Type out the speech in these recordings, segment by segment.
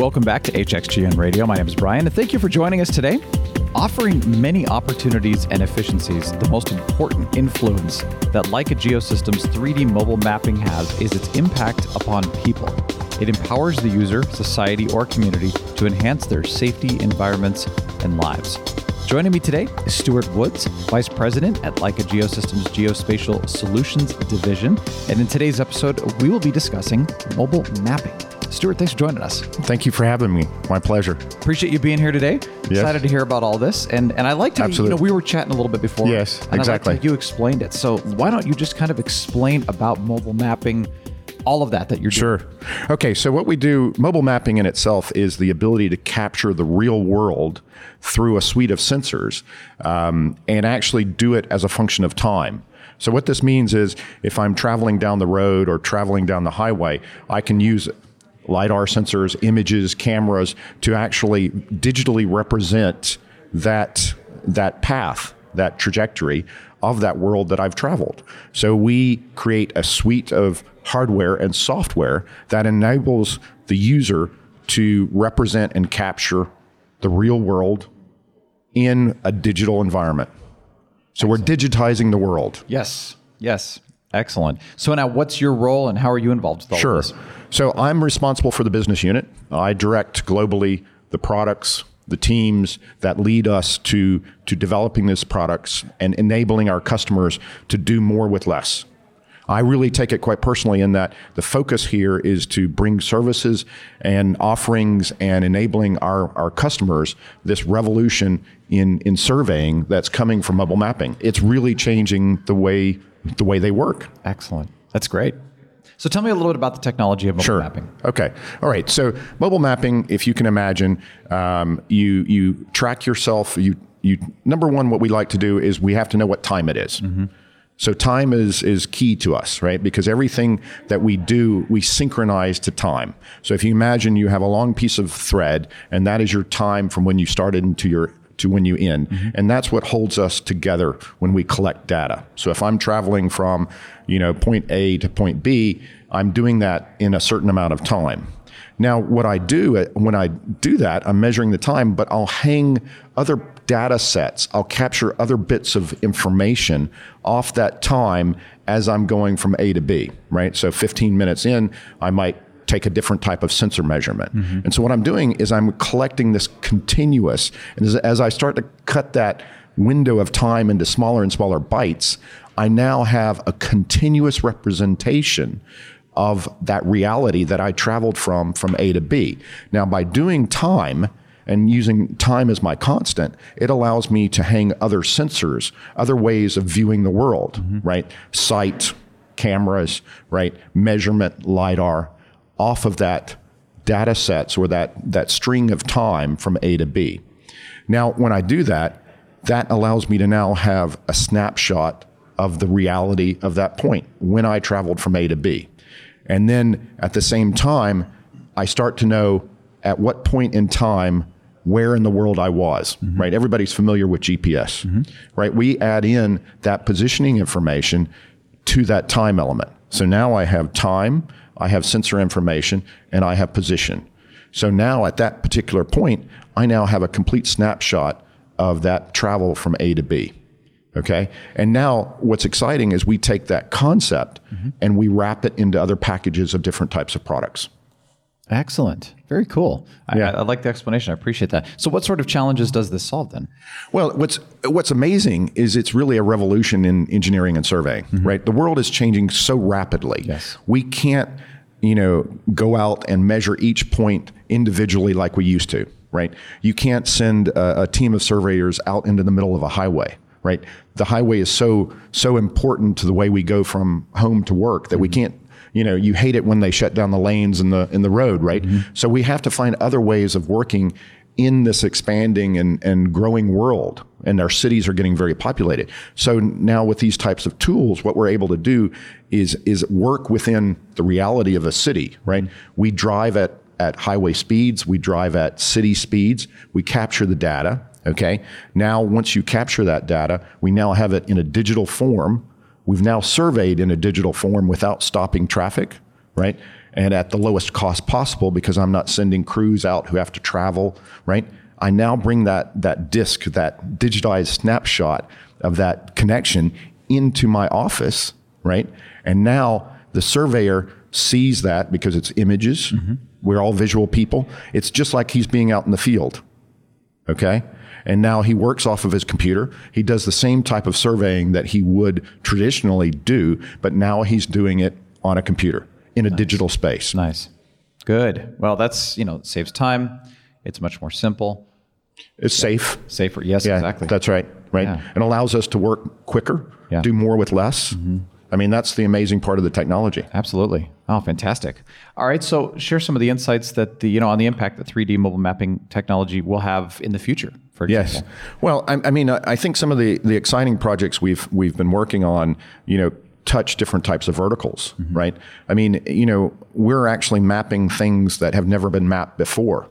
Welcome back to HXGN Radio. My name is Brian, and thank you for joining us today. Offering many opportunities and efficiencies, the most important influence that Leica Geosystems 3D mobile mapping has is its impact upon people. It empowers the user, society, or community to enhance their safety, environments, and lives. Joining me today is Stuart Woods, Vice President at Leica Geosystems Geospatial Solutions Division. And in today's episode, we will be discussing mobile mapping. Stuart, thanks for joining us. Thank you for having me. My pleasure. Appreciate you being here today. Excited to hear about all this. And and I liked how you know we were chatting a little bit before. Yes, exactly. You explained it. So why don't you just kind of explain about mobile mapping? all of that that you're doing. Sure. Okay, so what we do, mobile mapping in itself is the ability to capture the real world through a suite of sensors um, and actually do it as a function of time. So what this means is if I'm traveling down the road or traveling down the highway, I can use LiDAR sensors, images, cameras to actually digitally represent that, that path, that trajectory of that world that I've traveled. So we create a suite of hardware and software that enables the user to represent and capture the real world in a digital environment. So Excellent. we're digitizing the world. Yes. Yes. Excellent. So now what's your role and how are you involved with all sure. this? So I'm responsible for the business unit. I direct globally the products, the teams that lead us to to developing these products and enabling our customers to do more with less. I really take it quite personally in that the focus here is to bring services and offerings and enabling our, our customers this revolution in, in surveying that's coming from mobile mapping. It's really changing the way the way they work. Excellent. That's great. So tell me a little bit about the technology of mobile sure. mapping. Okay. All right. So mobile mapping, if you can imagine, um, you you track yourself. You you number one, what we like to do is we have to know what time it is. Mm-hmm. So time is is key to us, right? Because everything that we do, we synchronize to time. So if you imagine you have a long piece of thread, and that is your time from when you started into your to when you end. Mm-hmm. And that's what holds us together when we collect data. So if I'm traveling from, you know, point A to point B, I'm doing that in a certain amount of time. Now, what I do uh, when I do that, I'm measuring the time, but I'll hang other data sets. I'll capture other bits of information off that time as I'm going from A to B, right? So 15 minutes in, I might take a different type of sensor measurement. Mm-hmm. And so what I'm doing is I'm collecting this continuous, and as, as I start to cut that window of time into smaller and smaller bites, I now have a continuous representation of that reality that I traveled from from A to B. Now, by doing time and using time as my constant, it allows me to hang other sensors, other ways of viewing the world, mm-hmm. right? Sight, cameras, right? Measurement, LiDAR, off of that data sets or that, that string of time from A to B. Now, when I do that, that allows me to now have a snapshot of the reality of that point when I traveled from A to B. And then at the same time, I start to know at what point in time where in the world I was, mm-hmm. right? Everybody's familiar with GPS, mm-hmm. right? We add in that positioning information to that time element. So now I have time, I have sensor information, and I have position. So now at that particular point, I now have a complete snapshot of that travel from A to B. Okay. And now what's exciting is we take that concept mm-hmm. and we wrap it into other packages of different types of products. Excellent. Very cool. Yeah. I, I, like the explanation. I appreciate that. So what sort of challenges does this solve then? Well, what's what's amazing is it's really a revolution in engineering and surveying, mm-hmm. right? The world is changing so rapidly. Yes. We can't, you know, go out and measure each point individually like we used to, right? You can't send a, a team of surveyors out into the middle of a highway right? The highway is so so important to the way we go from home to work that mm-hmm. we can't you know you hate it when they shut down the lanes in the in the road right mm-hmm. so we have to find other ways of working in this expanding and, and growing world and our cities are getting very populated so now with these types of tools what we're able to do is is work within the reality of a city right we drive at at highway speeds we drive at city speeds we capture the data Okay. Now, once you capture that data, we now have it in a digital form. We've now surveyed in a digital form without stopping traffic, right? And at the lowest cost possible because I'm not sending crews out who have to travel, right? I now bring that that disk, that digitized snapshot of that connection into my office, right? And now the surveyor sees that because it's images. Mm-hmm. We're all visual people. It's just like he's being out in the field. Okay? And now he works off of his computer. He does the same type of surveying that he would traditionally do, but now he's doing it on a computer in a nice. digital space. Nice. Good. Well, that's, you know, saves time. It's much more simple. It's yeah. safe. Safer. Yes, yeah, exactly. That's right. Right. Yeah. It allows us to work quicker, yeah. do more with less. Mm-hmm. I mean, that's the amazing part of the technology. Absolutely. Oh, fantastic. All right. So share some of the insights that the, you know, on the impact that 3D mobile mapping technology will have in the future, for example. Yes. Well, I, I mean, I think some of the, the exciting projects we've, we've been working on, you know, touch different types of verticals, mm-hmm. right? I mean, you know, we're actually mapping things that have never been mapped before.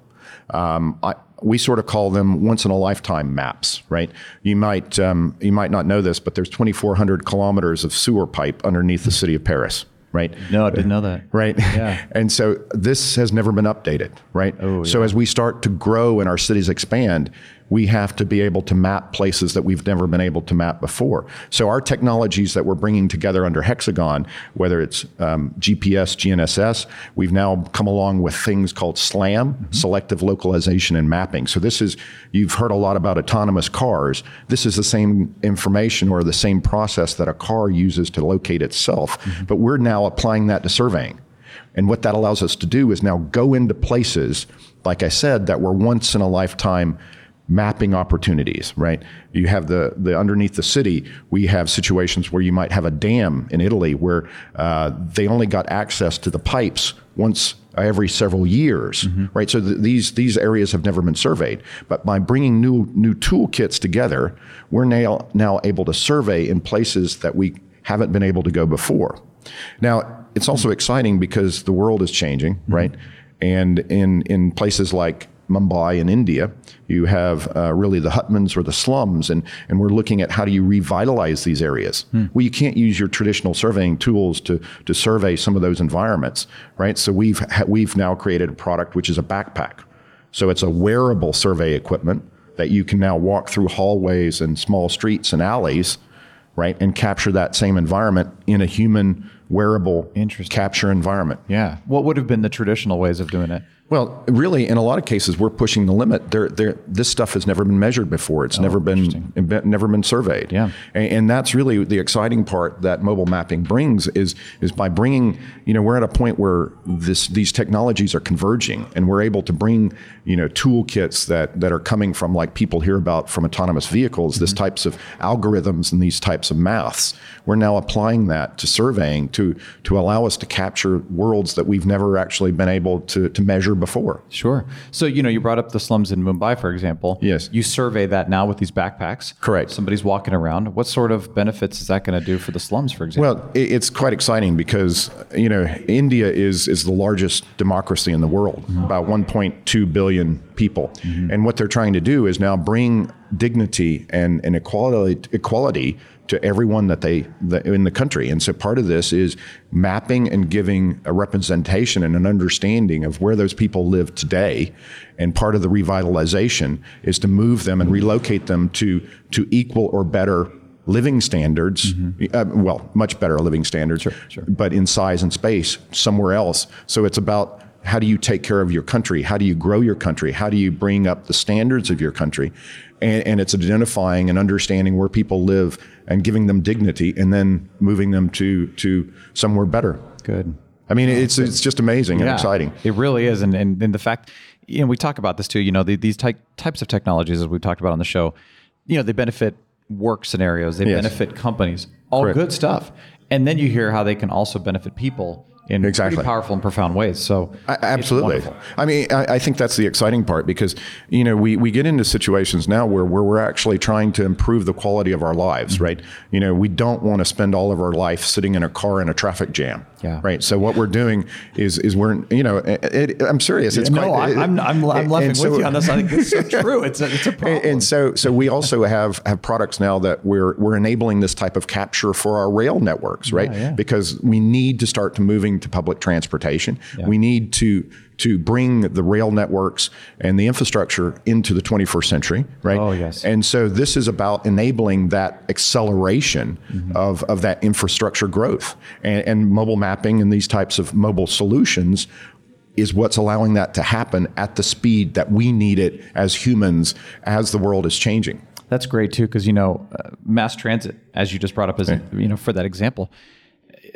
Um, I, we sort of call them once in a lifetime maps, right? You might um, you might not know this, but there's 2,400 kilometers of sewer pipe underneath the city of Paris right? No, I didn't know that. Right. Yeah. and so this has never been updated, right? Oh, yeah. So as we start to grow and our cities expand, we have to be able to map places that we've never been able to map before. So our technologies that we're bringing together under Hexagon, whether it's um, GPS, GNSS, we've now come along with things called SLAM, mm-hmm. selective localization and mapping. So this is, you've heard a lot about autonomous cars. This is the same information or the same process that a car uses to locate itself, mm-hmm. but we're now applying that to surveying. And what that allows us to do is now go into places, like I said, that were once in a lifetime mapping opportunities, right? You have the, the underneath the city, we have situations where you might have a dam in Italy where uh, they only got access to the pipes once every several years, mm-hmm. right? So th- these these areas have never been surveyed. But by bringing new new toolkits together, we're now now able to survey in places that we haven't been able to go before. Now it's also exciting because the world is changing, mm-hmm. right? And in in places like Mumbai in India, you have uh, really the hutments or the slums, and, and we're looking at how do you revitalize these areas. Hmm. Well, you can't use your traditional surveying tools to, to survey some of those environments, right? So we've, ha- we've now created a product which is a backpack. So it's a wearable survey equipment that you can now walk through hallways and small streets and alleys, right, and capture that same environment in a human wearable capture environment. Yeah. What would have been the traditional ways of doing it? Well, really, in a lot of cases, we're pushing the limit. They're, they're, this stuff has never been measured before. It's oh, never been never been surveyed. Yeah, and, and, that's really the exciting part that mobile mapping brings is is by bringing. You know, we're at a point where this these technologies are converging, and we're able to bring you know toolkits that that are coming from like people hear about from autonomous vehicles. Mm-hmm. This types of algorithms and these types of maths. We're now applying that to surveying to to allow us to capture worlds that we've never actually been able to to measure before. Sure. So, you know, you brought up the slums in Mumbai, for example. Yes. You survey that now with these backpacks. Correct. Somebody's walking around. What sort of benefits is that going to do for the slums, for example? Well, it's quite exciting because, you know, India is, is the largest democracy in the world, mm-hmm. about 1.2 billion people. Mm-hmm. And what they're trying to do is now bring dignity and, and equality, equality to everyone that they in the country. And so part of this is mapping and giving a representation and an understanding of where those people live today. And part of the revitalization is to move them and relocate them to to equal or better living standards, mm-hmm. uh, well, much better living standards, sure, sure. but in size and space somewhere else. So it's about how do you take care of your country? How do you grow your country? How do you bring up the standards of your country? And, and, it's identifying and understanding where people live and giving them dignity and then moving them to, to somewhere better. Good. I mean, it's, it's just amazing yeah, and exciting. It really is. And, and, and the fact, you know, we talk about this too, you know, the, these ty- types of technologies, as we've talked about on the show, you know, they benefit work scenarios, they yes. benefit companies, all Correct. good stuff. And then you hear how they can also benefit people in exactly. powerful and profound ways. So I, absolutely. I mean, I, I, think that's the exciting part because you know we, we get into situations now where, where we're actually trying to improve the quality of our lives, mm-hmm. right? You know, we don't want to spend all of our life sitting in a car in a traffic jam. Yeah. Right. So what we're doing is is we're you know it, it, I'm serious. It's no, quite, I'm, I'm, I'm, I'm laughing so- with you on this. I think it's so true. It's a, it's a problem. and, so, so we also have have products now that we're we're enabling this type of capture for our rail networks, right? yeah. Because we need to start to moving to public transportation. We need to to bring the rail networks and the infrastructure into the 21st century, right? Oh, yes. And so this is about enabling that acceleration Mm-hmm. of of that infrastructure growth and, and mobile mapping and these types of mobile solutions is what's allowing that to happen at the speed that we need it as humans as the world is changing. That's great too, because you know, uh, mass transit, as you just brought up as you know for that example,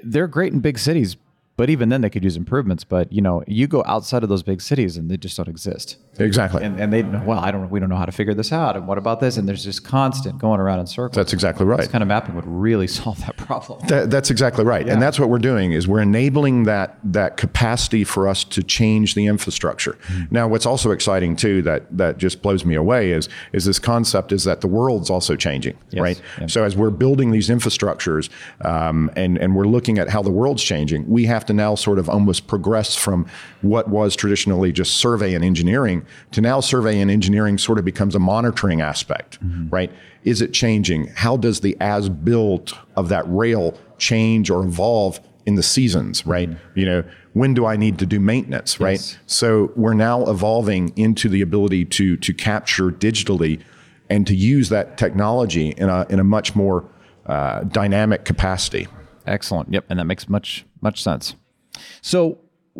they're great in big cities, but even then they could use improvements. But you know, you go outside of those big cities and they just don't exist. Exactly. And, and they well, I don't we don't know how to figure this out. And what about this? And there's just constant going around in circles. That's exactly right. This kind of mapping would really solve that problem. That, that's exactly right, and that's what we're doing is we're enabling that that capacity for us to change the infrastructure. Now, what's also exciting too that that just blows me away is is this concept is that the world's also changing, right? Yeah. So as we're building these infrastructures um, and and we're looking at how the world's changing, we have to now sort of almost progress from what was traditionally just survey and engineering to now survey and engineering sort of becomes a monitoring aspect, right? Is it changing? How does the as built of that rail change or evolve in the seasons, right? You know, when do I need to do maintenance, right? Yes. So we're now evolving into the ability to to capture digitally and to use that technology in a in a much more uh, dynamic capacity. Excellent. Yep, and that makes much much sense. So,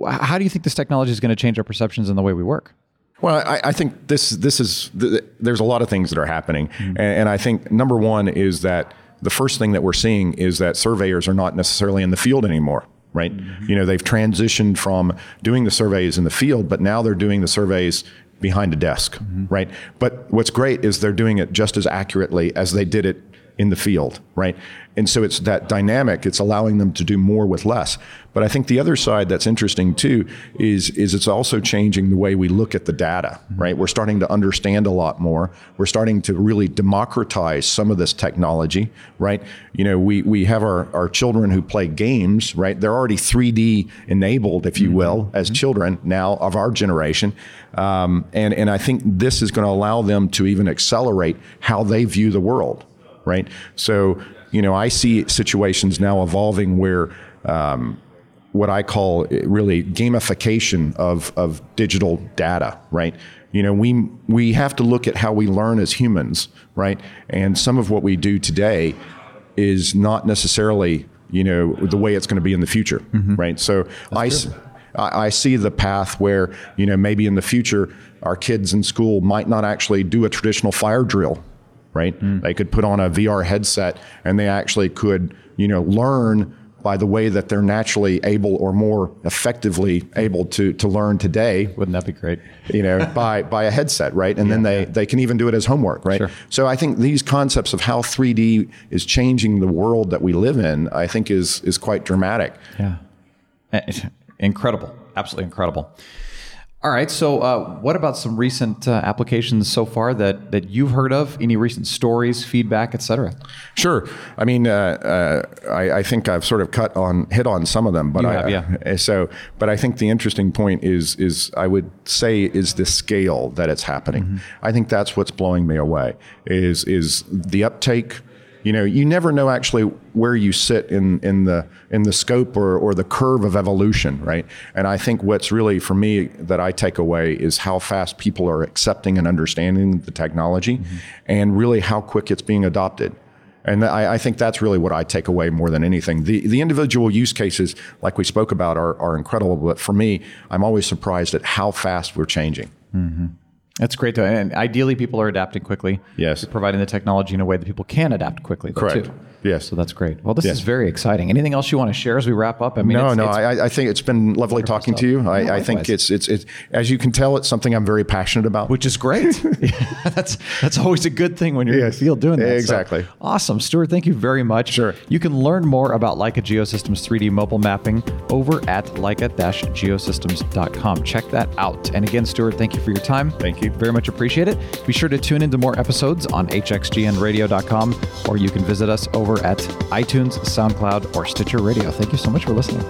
how do you think this technology is going to change our perceptions and the way we work? Well, I, I think this this is th- there's a lot of things that are happening, mm-hmm. and, and I think number one is that the first thing that we're seeing is that surveyors are not necessarily in the field anymore. Right, mm-hmm. you know they've transitioned from doing the surveys in the field, but now they're doing the surveys behind a desk, mm-hmm. right? But what's great is they're doing it just as accurately as they did it in the field, right? And so it's that dynamic, it's allowing them to do more with less. But I think the other side that's interesting too is, is it's also changing the way we look at the data, right? We're starting to understand a lot more. We're starting to really democratize some of this technology, right? You know, we, we have our, our children who play games, right? They're already 3D enabled, if you will, as children now of our generation. Um, and, and I think this is going to allow them to even accelerate how they view the world, right? So, you know, I see situations now evolving where um, what I call really gamification of, of digital data, right? You know, we we have to look at how we learn as humans, right? And some of what we do today is not necessarily, you know, the way it's going to be in the future, right? So I I see the path where, you know, maybe in the future, our kids in school might not actually do a traditional fire drill, right? They could put on a VR headset and they actually could, you know, learn by the way that they're naturally able or more effectively able to to learn today, Wouldn't that be great? you know, by by a headset, right? And then they they can even do it as homework, right? Sure. So I think these concepts of how 3D is changing the world that we live in, I think is is quite dramatic. Yeah. Eh, Incredible. Absolutely incredible. All right. So, uh, what about some recent uh, applications so far that, that you've heard of? Any recent stories, feedback, et cetera? Sure. I mean, uh, uh, I, I think I've sort of cut on hit on some of them, but I, yeah. uh, So, but I think the interesting point is is I would say is the scale that it's happening. Mm-hmm. I think that's what's blowing me away. Is is the uptake. You know, you never know actually where you sit in, in the in the scope or, or the curve of evolution, right? And I think what's really for me that I take away is how fast people are accepting and understanding the technology, mm-hmm. and really how quick it's being adopted. And I, I think that's really what I take away more than anything. The the individual use cases, like we spoke about, are, are incredible. But for me, I'm always surprised at how fast we're changing. Mm-hmm. That's great. Though. And ideally, people are adapting quickly. Yes. You're providing the technology in a way that people can adapt quickly. though, Correct. Too. Yes. So that's great. Well, this Yes. is very exciting. Anything else you want to share as we wrap up? I mean, No, it's, no. it's- I, I think it's been lovely talking to you. I, I think it's, it's it's as you can tell, it's something I'm very passionate about. which is great. Yeah, that's that's always a good thing when you're in the field doing that. So, Exactly. awesome, Stuart. Thank you very much. Sure. You can learn more about Leica Geosystems 3D mobile mapping over at leica-geosystems.com. Check that out. And again, Stuart, thank you for your time. Thank you. You. Very much appreciate it. Be sure to tune into more episodes on hxgnradio.com or you can visit us over at iTunes, SoundCloud, or Stitcher Radio. Thank you so much for listening.